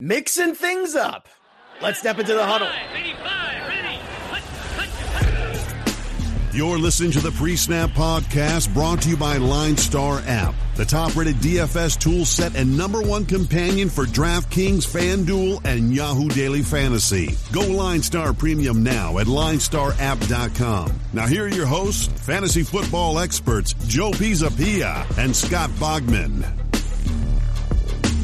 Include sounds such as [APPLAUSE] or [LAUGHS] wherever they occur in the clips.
mixing things up. Let's step into the huddle. You're listening to the Pre Snap Podcast brought to you by Line Star App, the top rated DFS tool set and number one companion for DraftKings, FanDuel, and Yahoo Daily Fantasy. Go Line Star Premium now at linestarapp.com. Now, here are your hosts, fantasy football experts Joe Pisapia and Scott Bogman.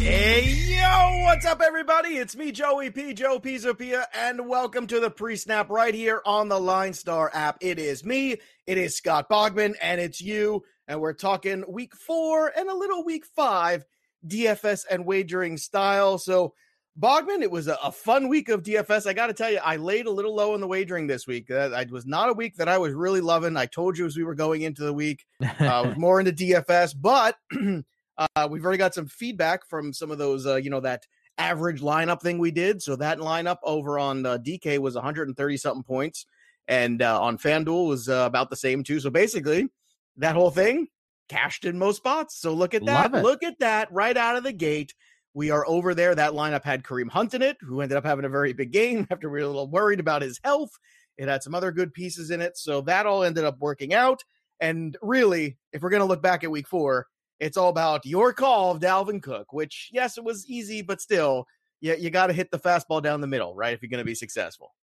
Hey, yo, what's up, everybody? It's me, Joey P, Joe Pisapia, and welcome to the pre-snap right here on the Line Star app. It is me, it is Scott Bogman, and it's you, and we're talking week four and a little week five DFS and wagering style. So, Bogman, it was a, a fun week of DFS. I got to tell you, I laid a little low in the wagering this week. Uh, it was not a week that I was really loving. I told you as we were going into the week, uh, I was [LAUGHS] more into DFS, but [CLEARS THROAT] Uh, we've already got some feedback from some of those, uh, you know, that average lineup thing we did. So that lineup over on uh, DK was 130 something points, and uh, on FanDuel was uh, about the same too. So basically, that whole thing cashed in most spots. So look at that. Look at that right out of the gate. We are over there. That lineup had Kareem Hunt in it, who ended up having a very big game [LAUGHS] after we were a little worried about his health. It had some other good pieces in it. So that all ended up working out. And really, if we're going to look back at week four, it's all about your call of Dalvin Cook, which, yes, it was easy, but still, you, you got to hit the fastball down the middle, right? If you're going to be successful.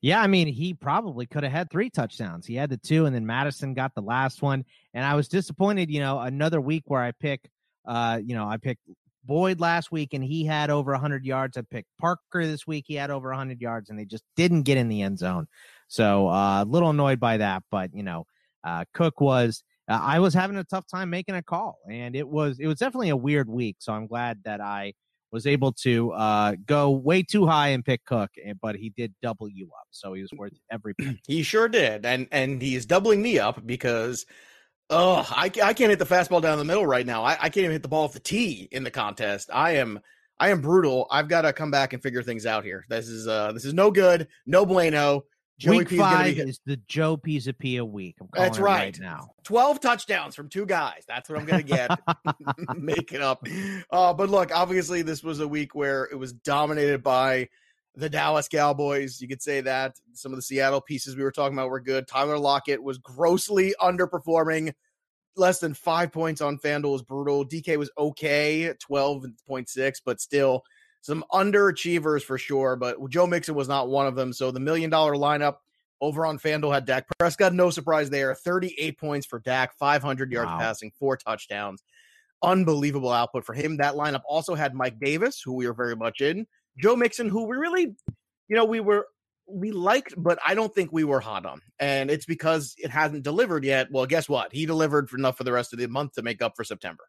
Yeah, I mean, he probably could have had three touchdowns. He had the two, and then Madison got the last one. And I was disappointed, you know, another week where I pick, uh, you know, I picked Boyd last week and he had over 100 yards. I picked Parker this week. He had over 100 yards, and they just didn't get in the end zone. So uh, a little annoyed by that. But, you know, uh, Cook was I was having a tough time making a call, and it was it was definitely a weird week. So I'm glad that I was able to uh, go way too high and pick Cook, eh, but he did double you up, so he was worth every. [CLEARS THROAT] He sure did, and and he's doubling me up because. Oh, I, I can't hit the fastball down the middle right now. I, I can't even hit the ball off the tee in the contest. I am I am brutal. I've got to come back and figure things out here. This is uh this is no good. No bueno. Joey week P's five be is the Joe Pisapia week. That's right. right. now. Twelve touchdowns from two guys. That's what I'm going to get. [LAUGHS] [LAUGHS] Make it up. Uh, but look, obviously, this was a week where it was dominated by the Dallas Cowboys. You could say that. Some of the Seattle pieces we were talking about were good. Tyler Lockett was grossly underperforming. Less than five points on FanDuel was brutal. DK was okay, 12.6, but still – some underachievers for sure, but Joe Mixon was not one of them. So the million dollar lineup over on FanDuel had Dak Prescott. No surprise there. 38 points for Dak, 500 yards wow. passing, four touchdowns. Unbelievable output for him. That lineup also had Mike Davis, who we are very much in, Joe Mixon, who we really, you know, we were we liked, but I don't think we were hot on. And it's because it hasn't delivered yet. Well, guess what? He delivered for enough for the rest of the month to make up for September.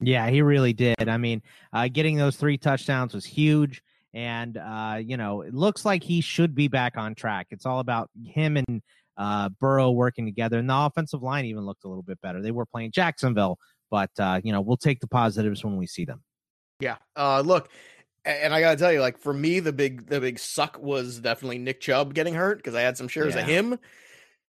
Yeah, he really did. I mean, uh, getting those three touchdowns was huge. And, uh, you know, it looks like he should be back on track. It's all about him and uh, Burrow working together. And the offensive line even looked a little bit better. They were playing Jacksonville, but, uh, you know, we'll take the positives when we see them. Yeah. Uh, look, and I gotta tell you, like for me, the big the big suck was definitely Nick Chubb getting hurt because I had some shares yeah. of him,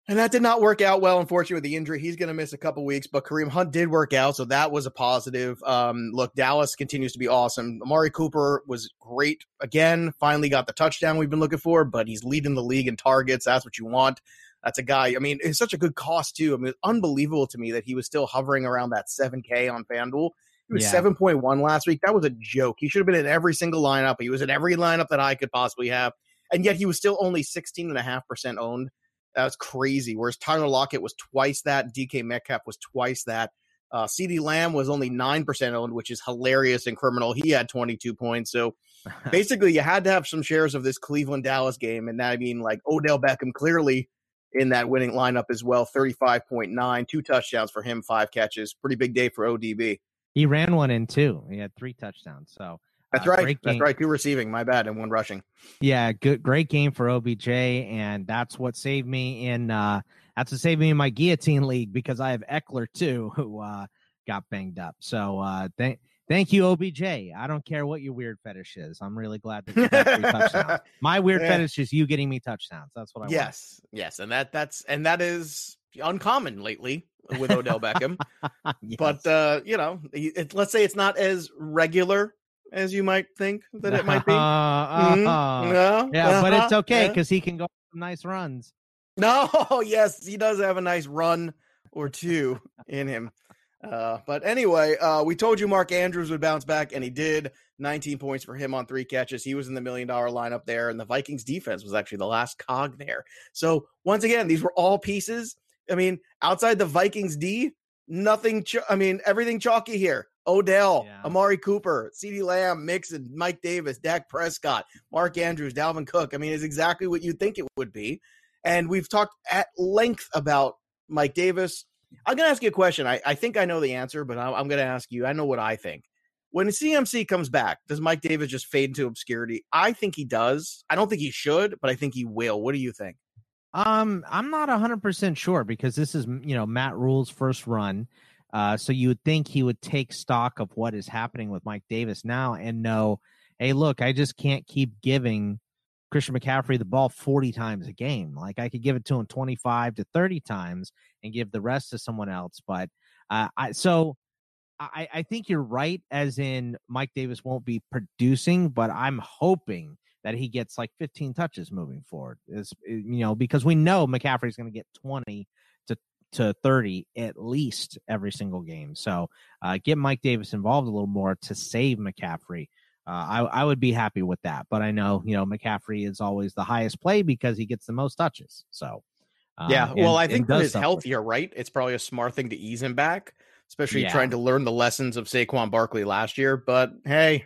and that did not work out well, unfortunately, with the injury. He's going to miss a couple weeks, but Kareem Hunt did work out, so that was a positive. Um, look, Dallas continues to be awesome. Amari Cooper was great again. Finally got the touchdown we've been looking for, but he's leading the league in targets. That's what you want. That's a guy. I mean, it's such a good cost too. I mean, it's unbelievable to me that he was still hovering around that 7K on FanDuel. He was yeah. 7.1 last week. That was a joke. He should have been in every single lineup. He was in every lineup that I could possibly have. And yet he was still only 16.5% owned. That's crazy. Whereas Tyler Lockett was twice that, DK Metcalf was twice that. Uh, CeeDee Lamb was only 9% owned, which is hilarious and criminal. He had 22 points. So [LAUGHS] basically, you had to have some shares of this Cleveland Dallas game. And that, I mean, like Odell Beckham clearly in that winning lineup as well 35.9, two touchdowns for him, five catches. Pretty big day for ODB. He ran one in two. He had three touchdowns. So that's right. That's right. Two receiving. My bad, and one rushing. Yeah, good, great game for OBJ, and that's what saved me in. uh That's what saved me in my guillotine league because I have Eckler too, [LAUGHS] who uh got banged up. So uh thank thank you, OBJ. I don't care what your weird fetish is. I'm really glad that you got three [LAUGHS] touchdowns. My weird yeah. fetish is you getting me touchdowns. That's what I yes, want. Yes, yes, and that that's and that is uncommon lately with Odell Beckham. [LAUGHS] yes. But uh, you know, it, let's say it's not as regular as you might think that it might be. Uh, Mhm. uh, No, yeah, but it's Uh-huh. okay because he can go on some nice runs. No, [LAUGHS] yes, he does have a nice run or two in him. Uh, but anyway, uh, we told you Mark Andrews would bounce back, and he did. 19 points for him on three catches. He was in the million dollar lineup there, and the Vikings defense was actually the last cog there. So, once again, these were all pieces. I mean, outside the Vikings D, nothing. Ch- I mean, everything chalky here. Odell, Yeah. Amari Cooper, CeeDee Lamb, Mixon, Mike Davis, Dak Prescott, Mark Andrews, Dalvin Cook. I mean, it's exactly what you'd think it would be. And we've talked at length about Mike Davis. I'm going to ask you a question. I, I think I know the answer, but I'm, I'm going to ask you. I know what I think. When CMC comes back, does Mike Davis just fade into obscurity? I think he does. I don't think he should, but I think he will. What do you think? Um, I'm not 100% sure because this is, you know, Matt Rhule's first run. Uh, so you would think he would take stock of what is happening with Mike Davis now and know, hey, look, I just can't keep giving Christian McCaffrey the ball 40 times a game. Like I could give it to him 25 to 30 times and give the rest to someone else. But uh, I, so I, I think you're right, as in Mike Davis won't be producing, but I'm hoping that he gets like 15 touches moving forward. Is you know because we know McCaffrey's going to get 20 to to 30 at least every single game. So uh, get Mike Davis involved a little more to save McCaffrey. Uh, I I would be happy with that, but I know you know McCaffrey is always the highest play because he gets the most touches. So uh, yeah, and- well, I think does with his stuff health, you're right. It's probably a smart thing to ease him back, especially Yeah. trying to learn the lessons of Saquon Barkley last year. But hey,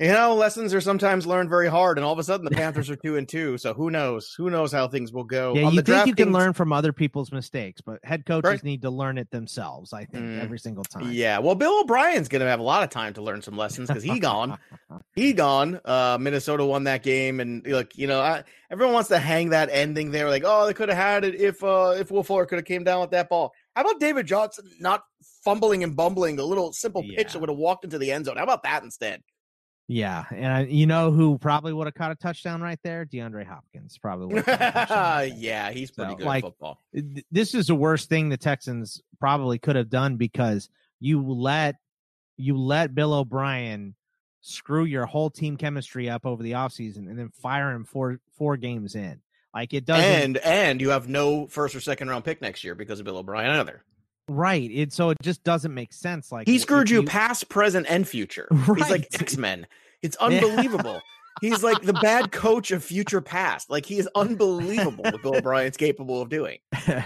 you know, lessons are sometimes learned very hard, and all of a sudden the [LAUGHS] Panthers are two and two. So who knows? Who knows how things will go? Yeah, On you the think you can learn from other people's mistakes, but head coaches Right. need to learn it themselves. I think Mm. every single time. Yeah, well, Bill O'Brien's going to have a lot of time to learn some lessons because he gone. [LAUGHS] he gone. Uh, Minnesota won that game, and look, you know, I, everyone wants to hang that ending there, like, oh, they could have had it if uh, if Will Fuller could have came down with that ball. How about David Johnson not fumbling and bumbling a little simple pitch Yeah. that would have walked into the end zone? How about that instead? Yeah, and I, you know who probably would have caught a touchdown right there? DeAndre Hopkins probably. would have caught a touchdown right [LAUGHS] yeah, he's pretty So, good like, at football. Eh, th- This is the worst thing the Texans probably could have done because you let you let Bill O'Brien screw your whole team chemistry up over the offseason and then fire him four four games in. Like it doesn't And and you have no first or second round pick next year because of Bill O'Brien either. Right. It so it just doesn't make sense. Like He screwed you past, present, and future. [LAUGHS] He's like X Men. It's [LAUGHS] unbelievable. He's like the bad coach of future past. Like he is unbelievable what Bill [LAUGHS] O'Brien's capable of doing.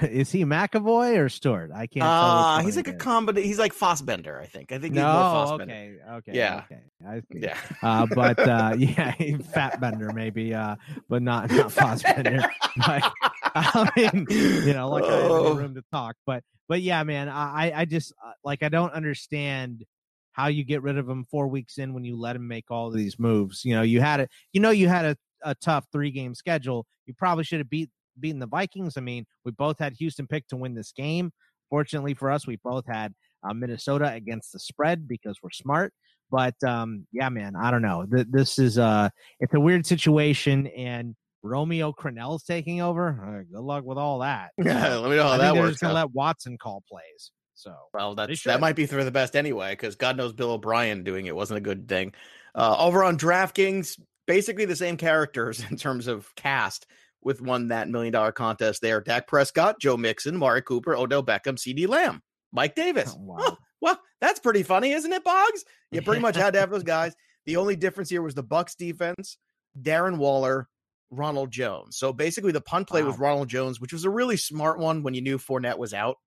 is he McAvoy or Stewart? I can't. tell Uh he's like it a is. combination. He's like Fassbender, I think. I think he's more No, Fassbender. okay, okay, Yeah. okay. I. Yeah. Uh, but uh, yeah, fat bender maybe, uh, but not not Fassbender. but I mean, you know, like I have Oh. room to talk. But but yeah, man, I I just uh, like I don't understand how you get rid of him four weeks in when you let him make all these moves. You know, you had it. you know you had a, a tough three game schedule. You probably should have beat beaten the Vikings. I mean, we both had Houston picked to win this game. Fortunately for us, we both had uh, Minnesota against the spread because we're smart. But um, yeah, man, I don't know. Th- this is uh, it's a weird situation, and Romeo Crennel's taking over. Uh, good luck with all that. [LAUGHS] Yeah, let me know how I that they're works. just gonna out. let Watson call plays. So Well, that's that might be for the best anyway, because God knows Bill O'Brien doing it wasn't a good thing. Uh, over on DraftKings, basically the same characters [LAUGHS] in terms of cast with won that million dollar contest there. Dak Prescott, Joe Mixon, Mari Cooper, Odell Beckham, CeeDee Lamb, Mike Davis. [LAUGHS] Wow. Huh, well, that's pretty funny, isn't it, Boggs? You pretty much had to have those guys. The only difference here was the Bucks defense, Darren Waller, Ronald Jones. So basically the punt play was Ronald Jones, which was a really smart one when you knew Fournette was out.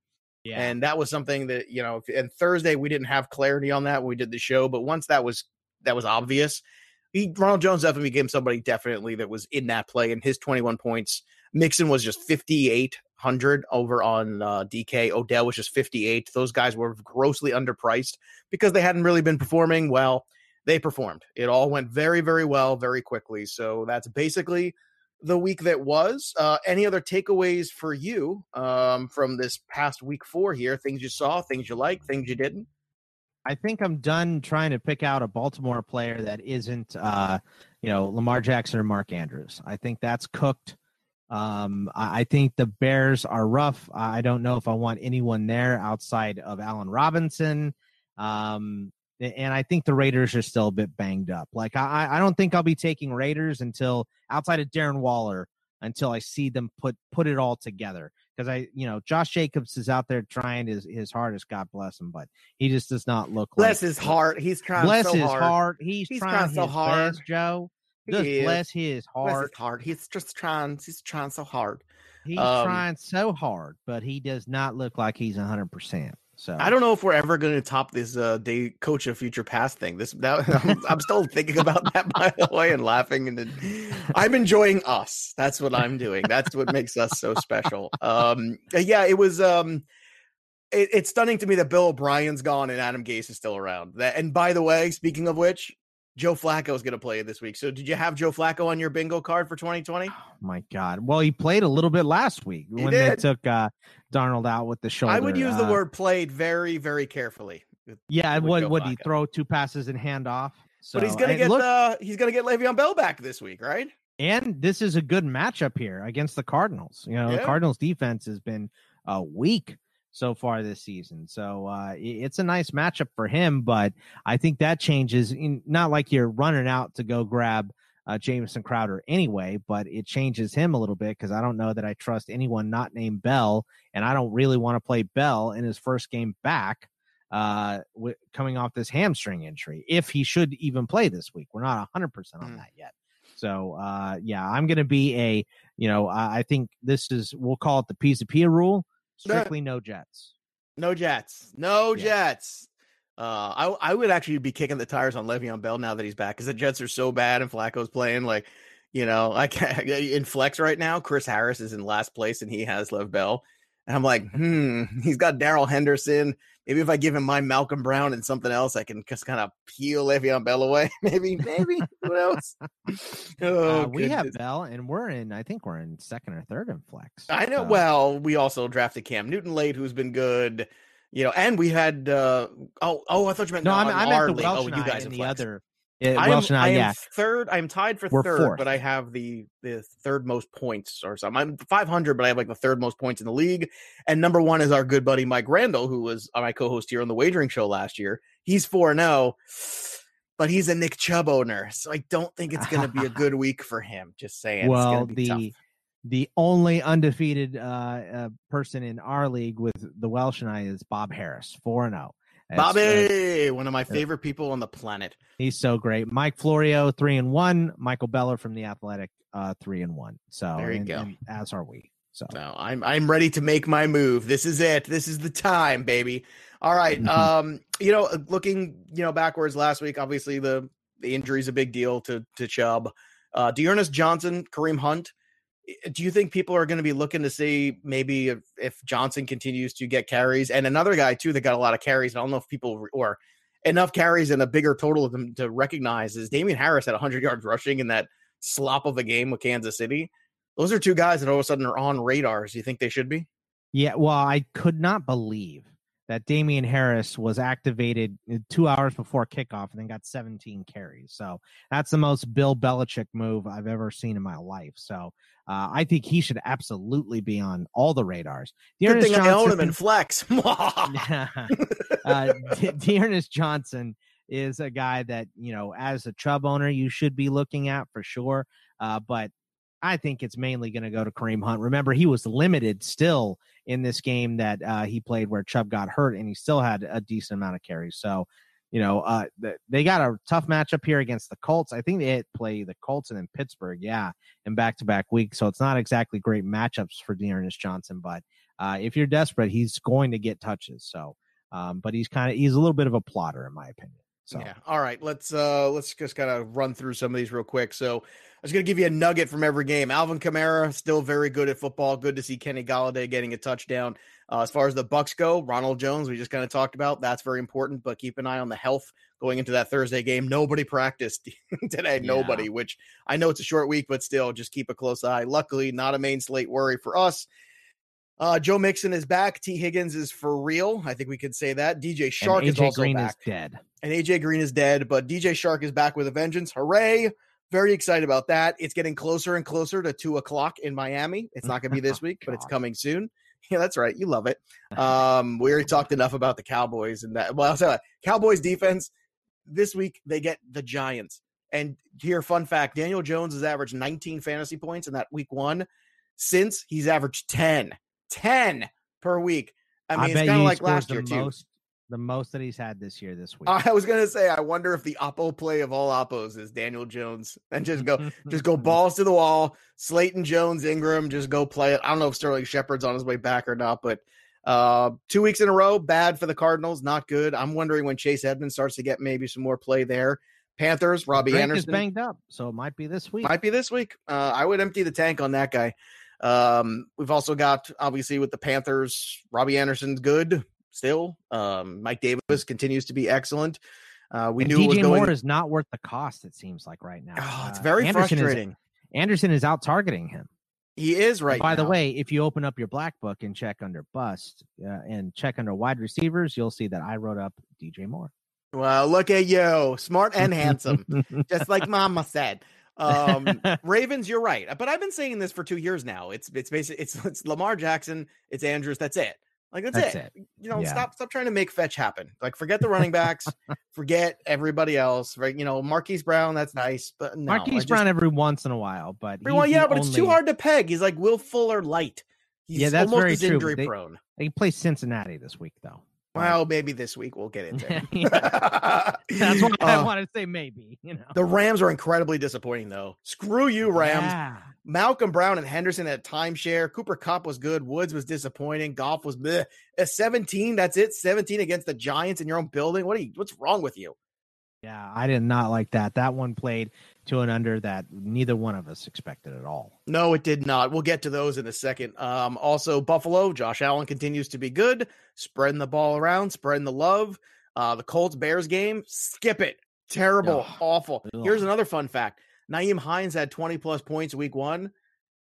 yeah, And that was something that, you know, and Thursday we didn't have clarity on that when we did the show, but once that was that was obvious, he Ronald Jones definitely became somebody definitely that was in that play and his 21 points. Mixon was just 5800 over on uh, DK. Odell was just 58. Those guys were grossly underpriced because they hadn't really been performing well. They performed. It all went very very well very quickly. So that's basically the week that was. Uh, any other takeaways for you um, from this past week four here? Things you saw, things you liked, things you didn't. I think I'm done trying to pick out a Baltimore player that isn't, uh, you know, Lamar Jackson or Mark Andrews. I think that's cooked. Um, I, think the Bears are rough. I I don't know if I want anyone there outside of Allen Robinson. Um, and I think the Raiders are still a bit banged up. Like I, I don't think I'll be taking Raiders until outside of Darren Waller until I see them put put it all together. Because I, you know, Josh Jacobs is out there trying his his hardest. God bless him, but he just does not look. Like Bless like, his heart. He's trying. Bless so his hard. heart. He's, He's trying, trying so hard. best, Joe. Just bless his Bless heart. his heart. He's just trying. He's trying so hard. He's Um, trying so hard, but he does not look like he's hundred percent. So I don't know if we're ever going to top this uh, day coach of future past thing. This that, [LAUGHS] I'm, I'm still thinking about that by the way and laughing and then, I'm enjoying us. That's what I'm doing. That's what makes us so special. Um, yeah, it was. Um, it, it's stunning to me that Bill O'Brien's gone and Adam Gase is still around. That and by the way, speaking of which, Joe Flacco is going to play this week. So did you have Joe Flacco on your bingo card for 2020? Oh my God. Well, he played a little bit last week He when they took uh, Darnold out with the shoulder. I would use the Uh, word played very, very carefully. Yeah, Joe would he throw two passes and hand off? So, but he's gonna get look, uh, he's gonna get Le'Veon Bell back this week, right? and this is a good matchup here against the Cardinals. You know, the Cardinals defense has been uh, weak so far this season. So uh, it's a nice matchup for him, but I think that changes. In, not like you're running out to go grab uh, Jameson Crowder anyway, but it changes him a little bit because I don't know that I trust anyone not named Bell, and I don't really want to play Bell in his first game back. Uh, wi- coming off this hamstring injury, if he should even play this week, we're not 100% on Mhm. that yet. So, uh, yeah, I'm going to be a, you know, I, I think this is, we'll call it the Pisapia rule strictly no Jets. No Jets. No Yeah. Jets. Uh, I I would actually be kicking the tires on Le'Veon Bell now that he's back because the Jets are so bad and Flacco's playing like, you know, I can't [LAUGHS] in flex right now. Chris Harris is in last place and he has Lev Bell, and I'm like, hmm, [LAUGHS] he's got Darrell Henderson. Maybe if I give him my Malcolm Brown and something else, I can just kind of peel Le'Veon Bell away. [LAUGHS] maybe, maybe. Who knows? [LAUGHS] Oh, uh, we have. Bell, and we're in, I think we're in second or third in flex. I know. So, Well, we also drafted Cam Newton late, who's been good. You know, and we had. uh Oh, oh, I thought you meant no, I'm, on I'm our at the. Welsh Oh, you guys in in the flex. other. Uh, I am, Welsh and I, am yeah. third. I'm tied for We're third, fourth. but I have the the third most points or something. I'm 500, but I have like the third most points in the league. And number one is our good buddy Mike Randall, who was my co-host here on the Wagering Show last year. He's four zero, but he's a Nick Chubb owner, so I don't think it's going to be a [LAUGHS] good week for him. Just saying. It's gonna well, be the tough. the only undefeated uh, uh, person in our league with the Welsh and I is Bob Harris, four and zero. Uh, Bobby, one of my favorite people on the planet. He's so great. Mike Florio, three and one. Michael Beller from the Athletic, uh, three and one. So There you and- go. and as are we. So No, I'm I'm ready to make my move. This is it. This is the time, baby. All right. Mhm. Um, you know, looking, you know, backwards last week, obviously the the injury is a big deal to to Chubb. Uh D'Ernest Johnson, Kareem Hunt. Do you think people are going to be looking to see maybe if, if Johnson continues to get carries and another guy too that got a lot of carries? I don't know if people or enough carries and a bigger total of them to recognize is Damien Harris at 100 yards rushing in that slop of a game with Kansas City. Those are two guys that all of a sudden are on radars. Do you think they should be? yeah, well, I could not believe that Damien Harris was activated uh, two hours before kickoff and then got 17 carries. So that's the most Bill Belichick move I've ever seen in my life. So uh, I think he should absolutely be on all the radars. Good D'Ernest thing I own him Johnson- in flex. [LAUGHS] [LAUGHS] uh, De- D'Ernest Johnson is a guy that you know, as a Chubb owner, you should be looking at for sure. Uh, but I think it's mainly going to go to Kareem Hunt. Remember, he was limited still in this game that uh, he played where Chubb got hurt, and he still had a decent amount of carries. So, you know, uh, they got a tough matchup here against the Colts. I think they play the Colts and then Pittsburgh, yeah, in back to back weeks. So it's not exactly great matchups for D'Ernest Johnson, but uh, if you're desperate, he's going to get touches. So, um, but he's kind of he's a little bit of a plotter in my opinion. So Yeah. All right. Let's uh let's just kind of run through some of these real quick. So I was gonna give you a nugget from every game. Alvin Kamara still very good at football. Good to see Kenny Golladay getting a touchdown. Uh, as far as the Bucks go, Ronald Jones, we just kind of talked about. That's very important, but keep an eye on the health going into that Thursday game. Nobody practiced [LAUGHS] today. Yeah. Nobody, which I know it's a short week, but still just keep a close eye. Luckily, not a main slate worry for us. Uh, Joe Mixon is back. Tee Higgins is for real. I think we could say that. DJ Chark and is AJ also Green back is dead. and AJ Green is dead, but DJ Chark is back with a vengeance. Hooray! Very excited about that. It's getting closer and closer to two o'clock in Miami. It's not going to be this Oh, [LAUGHS] week, but it's coming soon. Yeah, that's right. You love it. [LAUGHS] Um, we already talked enough about the Cowboys and that. Well, I'll tell you, Cowboys defense this week they get the Giants. And here, fun fact: Daniel Jones has averaged 19 fantasy points in that week one. Since he's averaged 10, 10 per week. I mean, I it's kind of like last year too. most, the most that he's had this year this week. I was gonna say, I wonder if the oppo play of all oppos is Daniel Jones, [LAUGHS] and just go, just go [LAUGHS] balls to the wall. Slayton Jones, Ingram, just go play it. I don't know if Sterling Shepard's on his way back or not, but uh, two weeks in a row, bad for the Cardinals, not good. I'm wondering when Chase Edmonds starts to get maybe some more play there. Panthers, Robbie Drake is Anderson banged up, so it might be this week. might be this week. Uh, I would empty the tank on that guy. Um, we've also got obviously with the Panthers, Robbie Anderson's good still. Um, Mike Davis continues to be excellent. Uh, we And knew it was DJ going. Moore is not worth the cost. It seems like right now. oh, it's Uh, very Anderson is- frustrating. Anderson is out targeting him. he is right. By the way, if you open up your black book and check under bust uh, and check under wide receivers, you'll see that I wrote up DJ Moore. well, look at you, smart and handsome, [LAUGHS] just like Mama said. Um, [LAUGHS] Ravens, you're right, but I've been saying this for two years now. It's it's basically it's, [LAUGHS] it's Lamar Jackson, it's Andrews. That's it. Like that's, That's it. it. You know, Yeah. stop stop trying to make fetch happen. Like forget the running backs, [LAUGHS] forget everybody else. Right? You know, Marquise Brown. That's nice, but no, Marquise just- Brown every once in a while, but yeah, but it's too hard to peg. He's like Will Fuller light. He's Yeah, that's almost very as true, injury they- prone. He plays Cincinnati this week, though. Well, maybe this week we'll get into it. [LAUGHS] That's why I Uh, want to say maybe. You know, The Rams are incredibly disappointing, though. Screw you, Rams. Yeah. Malcolm Brown and Henderson had timeshare. Cooper Kupp was good. Woods was disappointing. Goff was bleh. At 17. That's it. 17 against the Giants in your own building. What are you? What's wrong with you? Yeah, I did not like that. That one played to an under that neither one of us expected at all. No, it did not. We'll get to those in a second. Um, also, Buffalo, Josh Allen continues to be good, spreading the ball around, spreading the love. Uh, the Colts Bears game, skip it. Terrible, Ugh. awful. Ugh. Here's another fun fact Nyheim Hines had 20 plus points week one.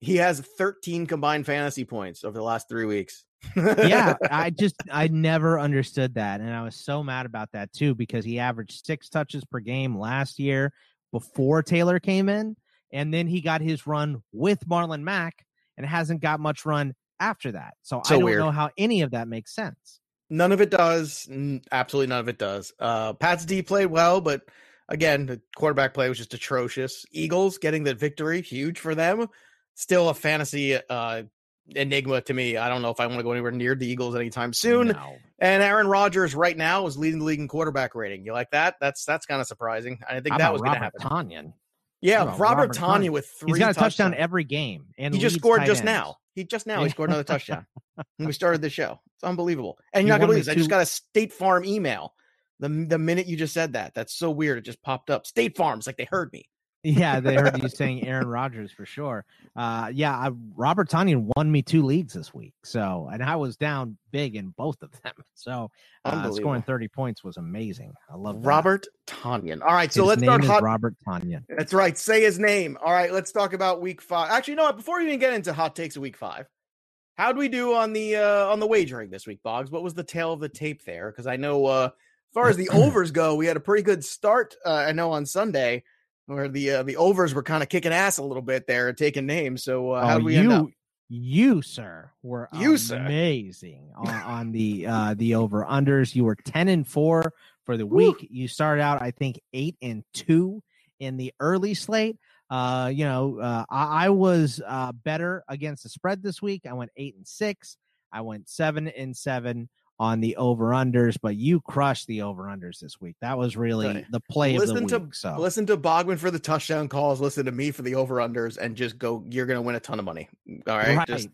He has 13 combined fantasy points over the last three weeks. Yeah, [LAUGHS] I just I never understood that, and I was so mad about that too because he averaged six touches per game last year before Taylor came in, and then he got his run with Marlon Mack and hasn't got much run after that. So, So I don't weird. know how any of that makes sense. None of it does. Absolutely none of it does. Uh, Pat's D played well, but again, the quarterback play was just atrocious. Eagles getting the victory, huge for them. Still a fantasy uh, enigma to me. I don't know if I want to go anywhere near the Eagles anytime soon. No. And Aaron Rodgers right now is leading the league in quarterback rating. You like that? That's that's kind of surprising. I didn't think How that was going to happen. Tonyan? yeah, Robert, Robert Tonyan with three. He's got a touchdown touchdowns. every game, and He just scored just ends. now. He just now he scored another [LAUGHS] touchdown. when we started the show. It's unbelievable. And you're not gonna believe this. I just got a State Farm email. The the minute you just said that. That's so weird. It just popped up. State Farms, like they heard me. Yeah, they heard you saying Aaron Rodgers for sure. Uh, yeah, I, Robert Tonyan won me two leagues this week. So, and I was down big in both of them. [LAUGHS] So, uh, scoring 30 points was amazing. I love that. Robert Tonyan. All right, His so let's name start hot. Robert Tonyan. That's right. Say his name. All right, let's talk about week five. Actually, you know what? Before we even get into hot takes of week five, how'd we do on the uh on the wagering this week, Boggs? What was the tale of the tape there? Because I know uh as far as the [CLEARS THROAT] overs go, we had a pretty good start. Uh, I know on Sunday where the uh, the overs were kind of kicking ass a little bit there, taking names. So uh, how do we end up? you, you, sir, were You, sir. amazing on, on the uh, the over unders. You were 10 and 4 for the Woo. week. You started out, I think, 8 and 2 in the early slate. Uh, you know, uh, I, I was uh, better against the spread this week. I went 8 and 6. I went 7 and 7 on the over unders, but you crushed the over unders this week. That was really Right. the play of Listen the to week. so listen to Bogman for the touchdown calls. Listen to me for the over unders, and just go. You're gonna win a ton of money. All right, just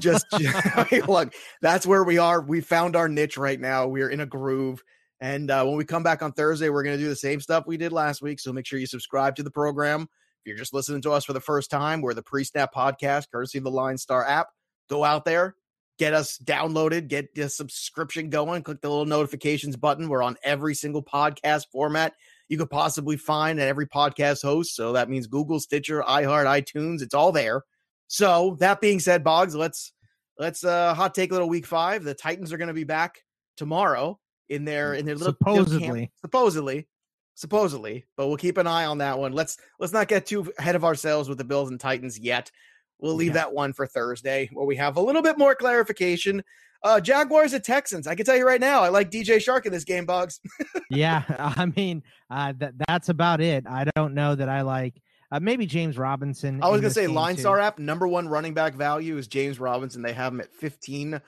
just, I [LAUGHS] mean, [LAUGHS] look, that's where we are. We found our niche right now. We're in a groove. And uh, when we come back on Thursday, we're going to do the same stuff we did last week. So make sure you subscribe to the program. If you're just listening to us for the first time, we're the Pre Snap Podcast, courtesy of the Line Star app. Go out there, get us downloaded, get the subscription going, click the little notifications button. We're on every single podcast format you could possibly find at every podcast host. So that means Google, Stitcher, iHeart, iTunes. It's all there. So that being said, Boggs, let's let's uh hot take a little week five. The Titans are going to be back tomorrow in their in their little little camp- Supposedly. supposedly, supposedly. But we'll keep an eye on that one. Let's let's not get too ahead of ourselves with the Bills and Titans yet. We'll leave Yeah. that one for Thursday, where we have a little bit more clarification. Uh, Jaguars at Texans. I can tell you right now, I like DJ Chark in this game, Bugs. [LAUGHS] yeah, [LAUGHS] I mean, uh, that that's about it. I don't know that I like uh, maybe James Robinson. I was gonna say Line Star app number one running back value is James Robinson. They have him at 15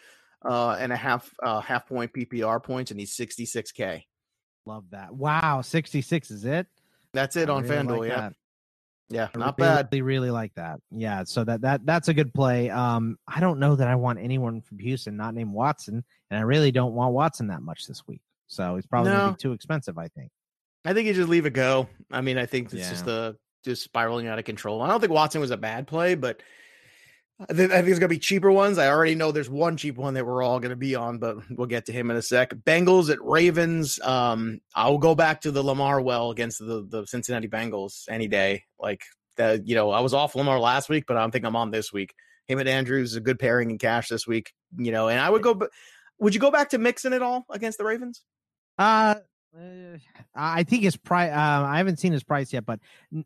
uh, and a half uh, half point PPR points, and he's 66k. Love that. Wow, 66 is it? That's it I on really FanDuel. Like yeah. That. Yeah, not really, bad. Really, really like that. Yeah, so that that that's a good play. Um, I don't know that I want anyone from Houston not named Watson, and I really don't want Watson that much this week. So he's probably no. gonna be too expensive. I think. I think you just leave it go. I mean, I think it's yeah. just the just spiraling out of control. I don't think Watson was a bad play, but I think, I think it's gonna be cheaper ones. I already know there's one cheap one that we're all gonna be on, but we'll get to him in a sec. Bengals at Ravens. Um, I'll go back to the Lamar well against the the Cincinnati Bengals any day. Like that, you know, I was off Lamar last week, but I don't think I'm on this week. Him and Andrews is a good pairing in cash this week. You know, and I would go. Would you go back to mixing it all against the Ravens? Uh, uh I think his price. Uh, I haven't seen his price yet, but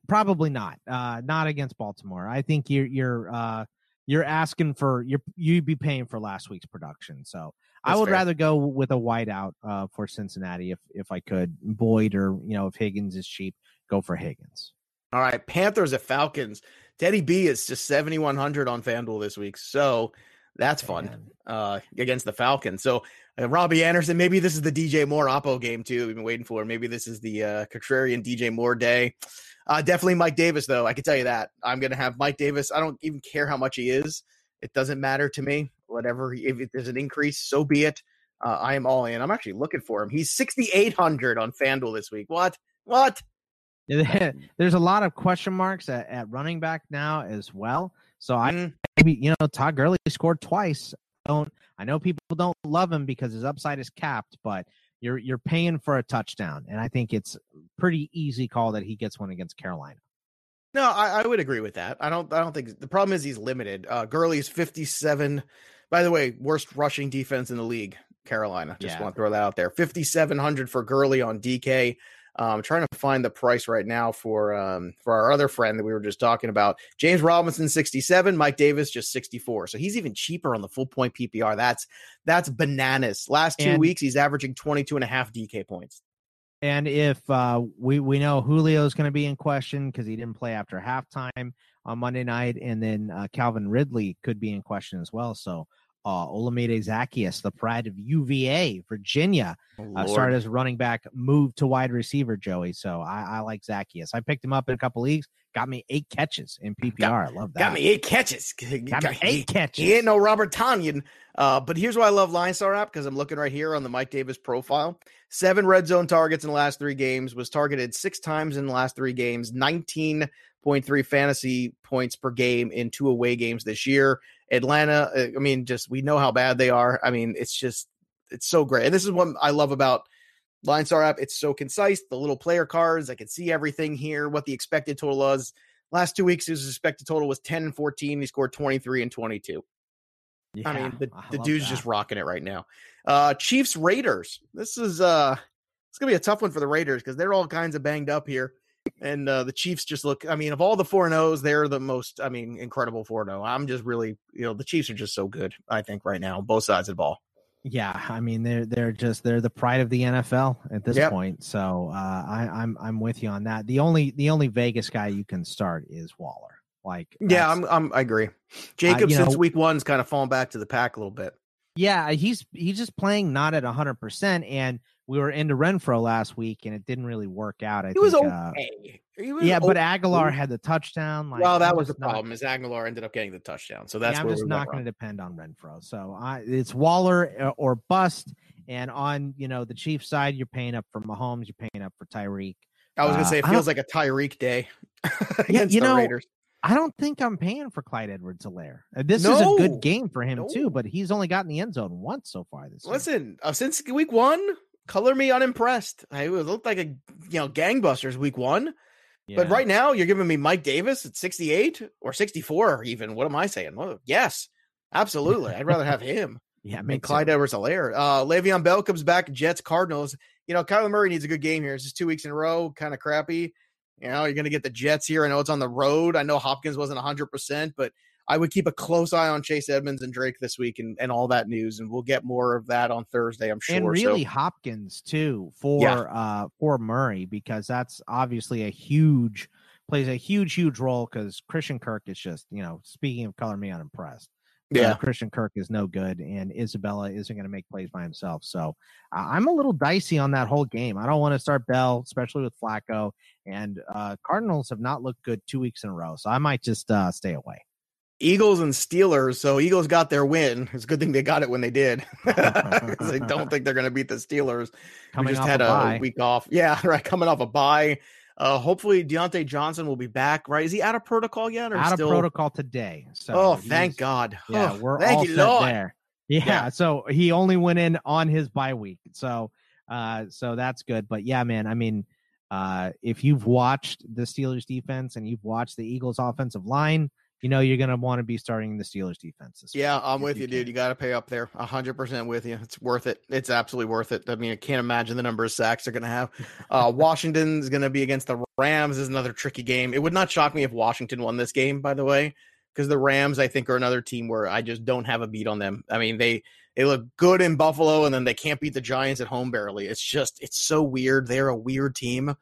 probably not. Uh, not against Baltimore. I think you're you're uh you're asking for you're you'd be paying for last week's production. So That's I would fair. rather go with a wideout uh, for Cincinnati if if I could. Boyd or you know if Higgins is cheap, go for Higgins. All right, Panthers at Falcons. Teddy B is just seventy one hundred on FanDuel this week, so that's fun uh, against the Falcons. So uh, Robbie Anderson, maybe this is the DJ Moore Oppo game too. We've been waiting for. Maybe this is the uh, contrarian DJ Moore day. Uh, definitely Mike Davis, though. I can tell you that I'm going to have Mike Davis. I don't even care how much he is. It doesn't matter to me. Whatever, if there's an increase, so be it. Uh, I am all in. I'm actually looking for him. He's 6,800 on FanDuel this week. What? What? [LAUGHS] There's a lot of question marks at, at running back now as well. So I mm. maybe you know Todd Gurley scored twice. I Don't I know people don't love him because his upside is capped, but you're you're paying for a touchdown, and I think it's pretty easy call that he gets one against Carolina. No, I, I would agree with that. I don't. I don't think the problem is he's limited. Uh, Gurley's fifty seven. By the way, worst rushing defense in the league. Carolina. Just yeah. want to throw that out there. Fifty seven hundred for Gurley on DK. Um, I'm trying to find the price right now for um, for our other friend that we were just talking about. James Robinson, 67, Mike Davis just 64. So he's even cheaper on the full point PPR. That's that's bananas. Last two and, weeks, he's averaging 22 and a half DK points. And if uh, we we know Julio is going to be in question because he didn't play after halftime on Monday night, and then uh, Calvin Ridley could be in question as well. So uh, Olamide Zaccheaus, the pride of UVA, Virginia, oh, uh, started as running back, moved to wide receiver, Joey. So I, I, like Zaccheaus. I picked him up in a couple leagues, got me eight catches in PPR. Got, I love that. Got me eight catches. [LAUGHS] Got, me eight he, catches. He ain't no Robert Tonyan. Uh, but here's why I love Line Star app because I'm looking right here on the Mike Davis profile. Seven red zone targets in the last three games, was targeted six times in the last three games, 19.3 fantasy points per game in two away games this year. Atlanta, uh, I mean, just we know how bad they are. I mean, it's just it's so great. And this is what I love about Line Star app. It's so concise. The little player cards, I can see everything here, what the expected total was. Last two weeks, his expected total was 10 and 14. He scored 23 and 22. Yeah, I mean, the, the dude's that. just rocking it right now. Uh Chiefs Raiders. This is uh it's gonna be a tough one for the Raiders because they're all kinds of banged up here and uh, the Chiefs just look. I mean, of all the four and O's, they're the most. I mean, incredible four and. I'm just really, you know, the Chiefs are just so good. I think right now, both sides of the ball. Yeah, I mean, they're they're just they're the pride of the NFL at this yep. point. So uh, I, I'm I'm with you on that. The only the only Vegas guy you can start is Waller. Like, yeah, I'm, I'm I agree. Jacob uh, since know, week one's kind of fallen back to the pack a little bit. Yeah, he's he's just playing not at 100, percent and we were into Renfrow last week and it didn't really work out. I he think, was uh, okay. Uh, was yeah, okay. but Agholor had the touchdown. Like, well, that was the not, problem. Is Agholor ended up getting the touchdown, so that's yeah, I'm just not going to depend on Renfrow. So I, it's Waller uh, or bust. And on you know the Chiefs side, you're paying up for Mahomes, you're paying up for Tyreek. I was going to say it uh, feels like a Tyreek day. [LAUGHS] yeah, you know, Raiders. I don't think I'm paying for Clyde Edwards-Helaire. This no. is a good game for him no. too, but he's only gotten the end zone once so far this Listen, uh, since week one, color me unimpressed. I it looked like a you know gangbusters week one. Yeah. But right now you're giving me Mike Davis at 68 or 64 even. What am I saying? Well, yes, absolutely. I'd rather have him. [LAUGHS] yeah, I mean, Clyde Edwards Helaire. Uh Le'Veon Bell comes back, Jets, Cardinals. You know, Kyler Murray needs a good game here. It's just two weeks in a row, kind of crappy. You know, you're gonna get the Jets here. I know it's on the road. I know Hopkins wasn't hundred percent, but I would keep a close eye on Chase Edmonds and Drake this week and, and all that news, and we'll get more of that on Thursday, I'm sure. And really so, Hopkins too for Yeah. uh for Murray because that's obviously a huge plays a huge huge role because Christian Kirk is just you know speaking of color me unimpressed. Uh, yeah. Christian Kirk is no good, and Isabella isn't going to make plays by himself. So uh, I'm a little dicey on that whole game. I don't want to start Bell, especially with Flacco. And uh, Cardinals have not looked good two weeks in a row, so I might just uh, stay away. Eagles and Steelers. So Eagles got their win. It's a good thing they got it when they did. [LAUGHS] 'Cause I don't think they're going to beat the Steelers. Coming we just off had a, a, week off. [LAUGHS] Yeah, right. Coming off a bye. Uh, hopefully Diontae Johnson will be back. Right? Is he out of protocol yet? Or out still? of protocol today. So oh, thank God. Yeah, Oh, we're thank all you, set Lord. there. [LAUGHS] Yeah, Yeah. so he only went in on his bye week. So uh so that's good. But yeah, man, I mean, uh if you've watched the Steelers defense and you've watched the Eagles offensive line, you know you're gonna want to be starting the Steelers defense. This Yeah, I'm with you, dude. You got to pay up there. Hundred percent with you. It's worth it. It's absolutely worth it. I mean, I can't imagine the number of sacks they're going to have. Uh, [LAUGHS] Washington's going to be against the Rams. Is another tricky game. It would not shock me if Washington won this game, by the way, because the Rams, I think, are another team where I just don't have a beat on them. I mean, they they look good in Buffalo, and then they can't beat the Giants at home barely. It's just it's so weird. They're a weird team.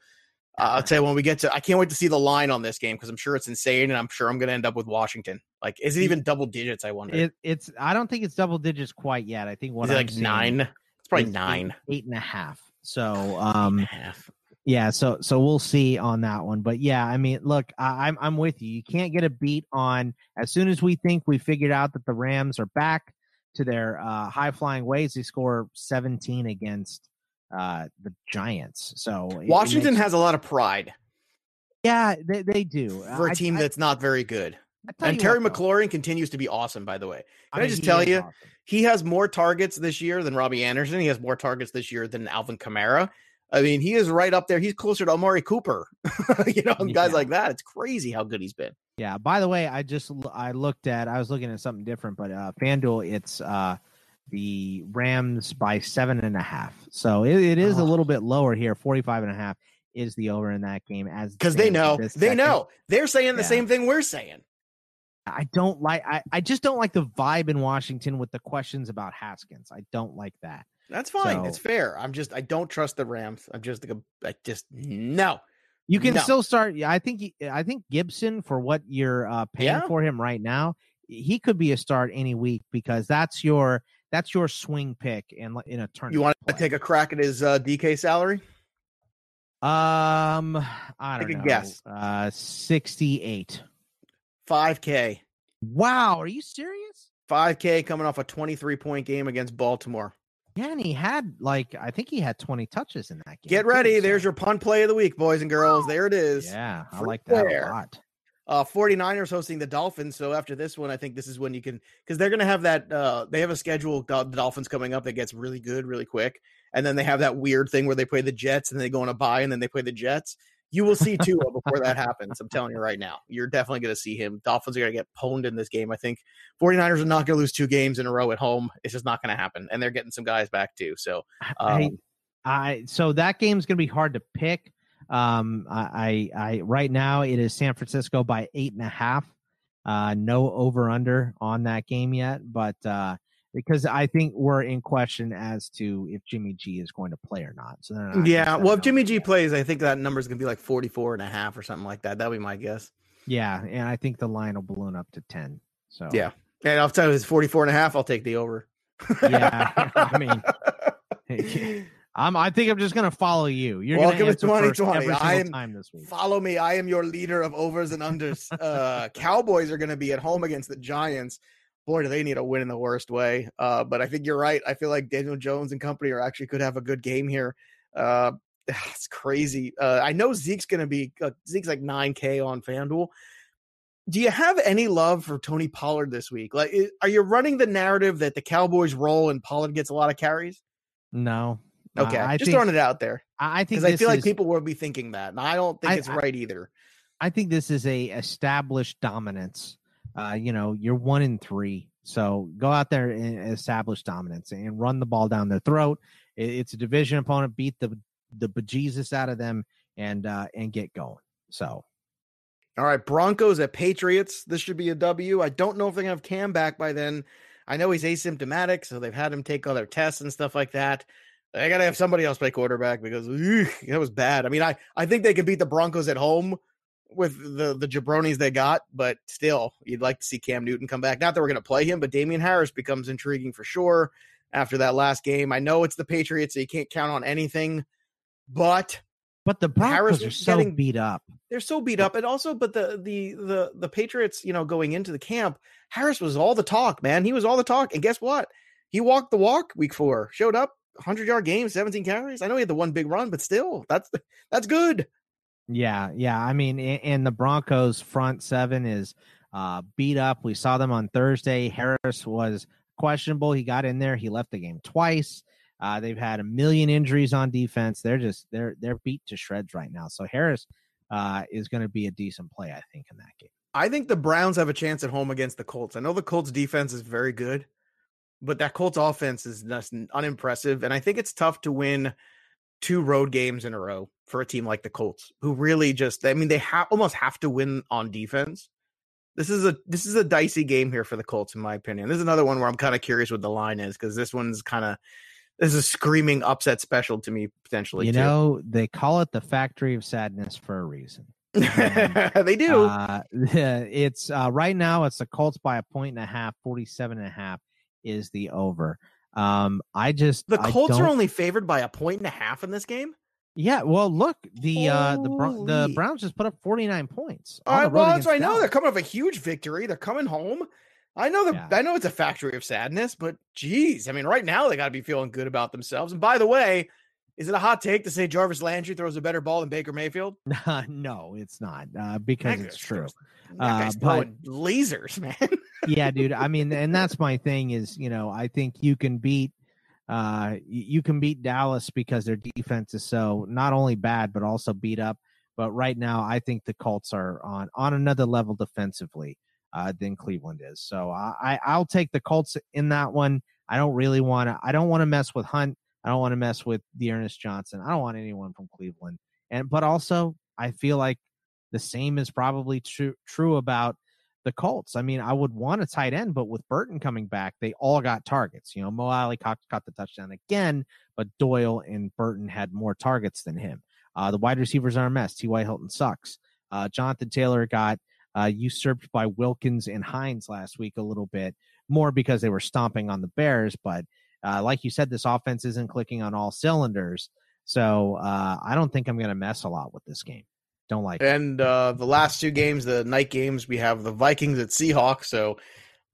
I'll tell you when we get to. I can't wait to see the line on this game because I'm sure it's insane, and I'm sure I'm going to end up with Washington. Like, is it even double digits? I wonder. It, it's I don't think it's double digits quite yet. I think what Is it I'm like nine? It's probably is eight- nine. eight and a half. So um half. Yeah, so so we'll see on that one, but yeah, I mean, look, I, I'm I'm with you. You can't get a beat on as soon as we think we figured out that the Rams are back to their uh, high flying ways. They score 17 against uh, the Giants. So Washington makes- has a lot of pride yeah, they, they do for a team that's not very good. And Terry McLaurin continues to be awesome, by the way. Can I, just tell you, he has more targets this year than Robbie Anderson. He has more targets this year than Alvin Kamara. I mean, he is right up there. He's closer to Amari Cooper, [LAUGHS] you know, and guys like that. It's crazy how good he's been. Yeah. By the way, I just I looked at I was looking at something different, but uh FanDuel it's uh the Rams by seven and a half. So it, it is a Oh. little bit lower here. 45 and a half is the over in that game as Because they know, they second. know. They're saying the Yeah. same thing we're saying. I don't like I, I just don't like the vibe in Washington with the questions about Haskins. I don't like that. That's fine. So- it's fair. I'm just, I don't trust the Rams. I'm just, like a- I just, no. You can No. still start. yeah, I think. I think Gibson for what you're uh, paying Yeah. for him right now, he could be a start any week because that's your that's your swing pick in in a tournament. You want to play. take a crack at his uh, DK salary? Um, I don't Take a know. guess. Uh, sixty-eight. 5K. Wow, are you serious? 5K coming off a 23 point game against Baltimore. Yeah, and he had like I think he had twenty touches in that game. Get ready. There's your punt play of the week, boys and girls. There it is. Yeah, I like that a lot. Uh, 49ers hosting the Dolphins. So after this one, I think this is when you can, because they're going to have that. Uh, they have a schedule, the Dolphins coming up that gets really good really quick. And then they have that weird thing where they play the Jets and they go on a bye and then they play the Jets. You will see Tua before that happens. I'm telling you right now. You're definitely going to see him. Dolphins are going to get pwned in this game. I think 49ers are not going to lose two games in a row at home. It's just not going to happen. And they're getting some guys back too. So I, um, I so that game's gonna be hard to pick. Um, I, I, I right now it is San Francisco by eight and a half. Uh, no over under on that game yet, but uh, because I think we're in question as to if Jimmy G is going to play or not. So not yeah. Well, if Jimmy G plays, I think that number is going to be like 44 and a half or something like that. That'll be my guess. yeah, and I think the line will balloon up to ten. So Yeah. And I'll tell you, it's 44 and a half. I'll take the over. Yeah, [LAUGHS] I mean, [LAUGHS] [LAUGHS] I'm. I think I'm just gonna follow you. You're Welcome to answer first 2020. every I am- time this week. Follow me. I am your leader of overs and unders. [LAUGHS] Uh, Cowboys are going to be at home against the Giants. Boy, do they need a win in the worst way. Uh, but I think you're right. I feel like Daniel Jones and company are actually could have a good game here. Uh, [SIGHS] it's crazy. Uh, I know Zeke's going to be uh, Zeke's like 9K on FanDuel. Do you have any love for Tony Pollard this week? Like, i- are you running the narrative that the Cowboys roll and Pollard gets a lot of carries? No. Okay, I just think, throwing it out there I think because I feel like people will be thinking that, and I don't think I- it's right either. I think this is a established dominance. Uh, you know, you're one in three, so go out there and establish dominance and run the ball down their throat. It- It's a division opponent. Beat the the bejesus out of them and uh, and get going. So All right, Broncos at Patriots. This should be a W. I don't know if they're gonna have Cam back by then. I know he's asymptomatic, so they've had him take other tests and stuff like that. I gotta have somebody else play quarterback because that was bad. I mean, I I think they could beat the Broncos at home with the the jabronis they got, but still, you'd like to see Cam Newton come back. Not that we're gonna play him, but Damien Harris becomes intriguing for sure after that last game. I know it's the Patriots, so you can't count on anything, but but the Broncos Harris are so getting, beat up. They're so beat up, and also, but the the the the Patriots, you know, going into the camp, Harris was all the talk, man. He was all the talk, and guess what? He walked the walk week four, showed up, hundred yard game, seventeen carries. I know he had the one big run, but still, that's that's good. Yeah, yeah. I mean, and the Broncos front seven is uh, beat up. We saw them on Thursday. Harris was questionable. He got in there. He left the game twice. Uh, they've had a million injuries on defense. They're just they're they're beat to shreds right now. So Harris uh, is going to be a decent play, I think, in that game. I think the Browns have a chance at home against the Colts. I know the Colts defense is very good, but that Colts offense is just unimpressive, and I think it's tough to win two road games in a row for a team like the Colts, who really just I mean they have almost have to win on defense. This is a this is a dicey game here for the Colts, in my opinion. This is another one where I'm kind of curious what the line is because this one's kind of this is a screaming upset special to me potentially. You too. know, they call it the factory of sadness for a reason. [LAUGHS] they do. Uh, [LAUGHS] it's uh, right now it's the Colts by a point and a half, 47 and a half is the over. Um, I just the Colts are only favored by a point and a half in this game. Yeah, well, look, the uh the the Browns just put up 49 points. All right, well, that's I know. They're coming off a huge victory. They're coming home. I know the yeah. I know it's a factory of sadness, but geez, I mean, right now they got to be feeling good about themselves. And by the way, is it a hot take to say Jarvis Landry throws a better ball than Baker Mayfield? [LAUGHS] no, it's not uh, because it's true. Uh, but lasers, [LAUGHS] man. yeah, dude. I mean, and that's my thing is, you know, I think you can beat uh you can beat Dallas because their defense is so not only bad but also beat up. But right now, I think the Colts are on on another level defensively uh, than Cleveland is. So I, I'll take the Colts in that one. I don't really want to. I don't want to mess with Hunt. I don't want to mess with D'Ernest Johnson. I don't want anyone from Cleveland. And but also, I feel like the same is probably true true about the Colts. I mean, I would want a tight end, but with Burton coming back, they all got targets. You know, Mo Alie-Cox caught the touchdown again, but Doyle and Burton had more targets than him. Uh, the wide receivers are a mess. T.Y. Hilton sucks. Uh, Jonathan Taylor got uh, usurped by Wilkins and Hines last week a little bit more because they were stomping on the Bears. But uh, like you said, this offense isn't clicking on all cylinders. So uh, I don't think I'm going to mess a lot with this game. Don't like and uh, the last two games, the night games, we have the Vikings at Seahawks. So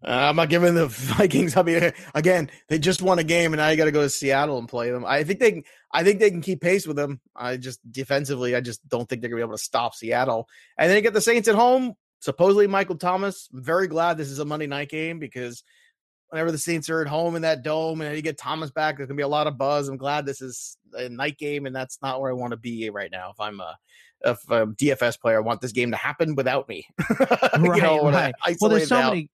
uh, I'm not giving the [LAUGHS] Vikings. I mean, again, they just won a game, and now you got to go to Seattle and play them. I think they can. I think they can keep pace with them. I just defensively, I just don't think they're gonna be able to stop Seattle. And then you get the Saints at home supposedly Michael Thomas. I'm very glad this is a Monday night game because whenever the Saints are at home in that dome and you get Thomas back, there's gonna be a lot of buzz. I'm glad this is a night game, and that's not where I want to be right now. If I'm a if a DFS player, I want this game to happen without me. [LAUGHS] right, you know, right. Well, there's so many.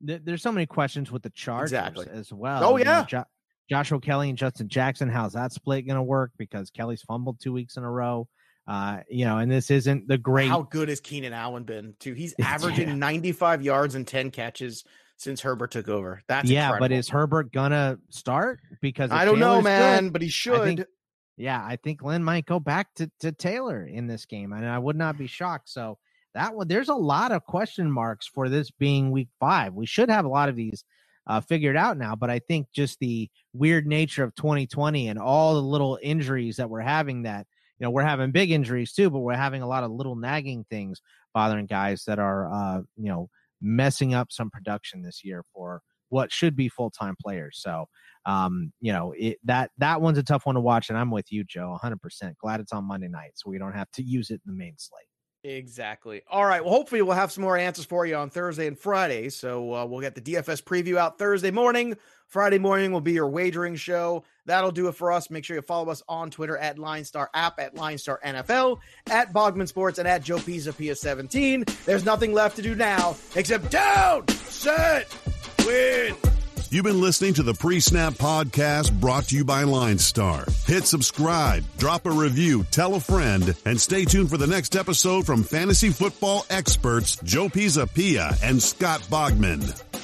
There's so many questions with the Chargers exactly. as well. Oh yeah. You know, jo- Joshua Kelley and Justin Jackson. How's that split going to work? Because Kelley's fumbled two weeks in a row. Uh, you know, and this isn't the great. How good has Keenan Allen been? Too, he's [LAUGHS] averaging yeah. 95 yards and 10 catches since Herbert took over. That's yeah, incredible. but is Herbert gonna start? Because I don't Taylor's know, man, good, but he should. I think, yeah, I think Lynn might go back to, to Taylor in this game, and I would not be shocked. So that one, there's a lot of question marks for this being week five. We should have a lot of these uh, figured out now, but I think just the weird nature of 2020 and all the little injuries that we're having that you know, we're having big injuries too, but we're having a lot of little nagging things bothering guys that are, uh, you know, messing up some production this year for what should be full time players. So, um, you know, it, that that one's a tough one to watch, and I'm with you, Joe, 100. percent Glad it's on Monday night, so we don't have to use it in the main slate. Exactly. All right. Well, hopefully we'll have some more answers for you on Thursday and Friday. So uh, we'll get the DFS preview out Thursday morning. Friday morning will be your wagering show. That'll do it for us. Make sure you follow us on Twitter at LineStar app, at LineStar NFL, at Bogman Sports, and at Joe Pisa PS17. There's nothing left to do now except down, set, win. You've been listening to the Pre Snap Podcast brought to you by LineStar. Hit subscribe, drop a review, tell a friend, and stay tuned for the next episode from fantasy football experts Joe Pisapia and Scott Bogman.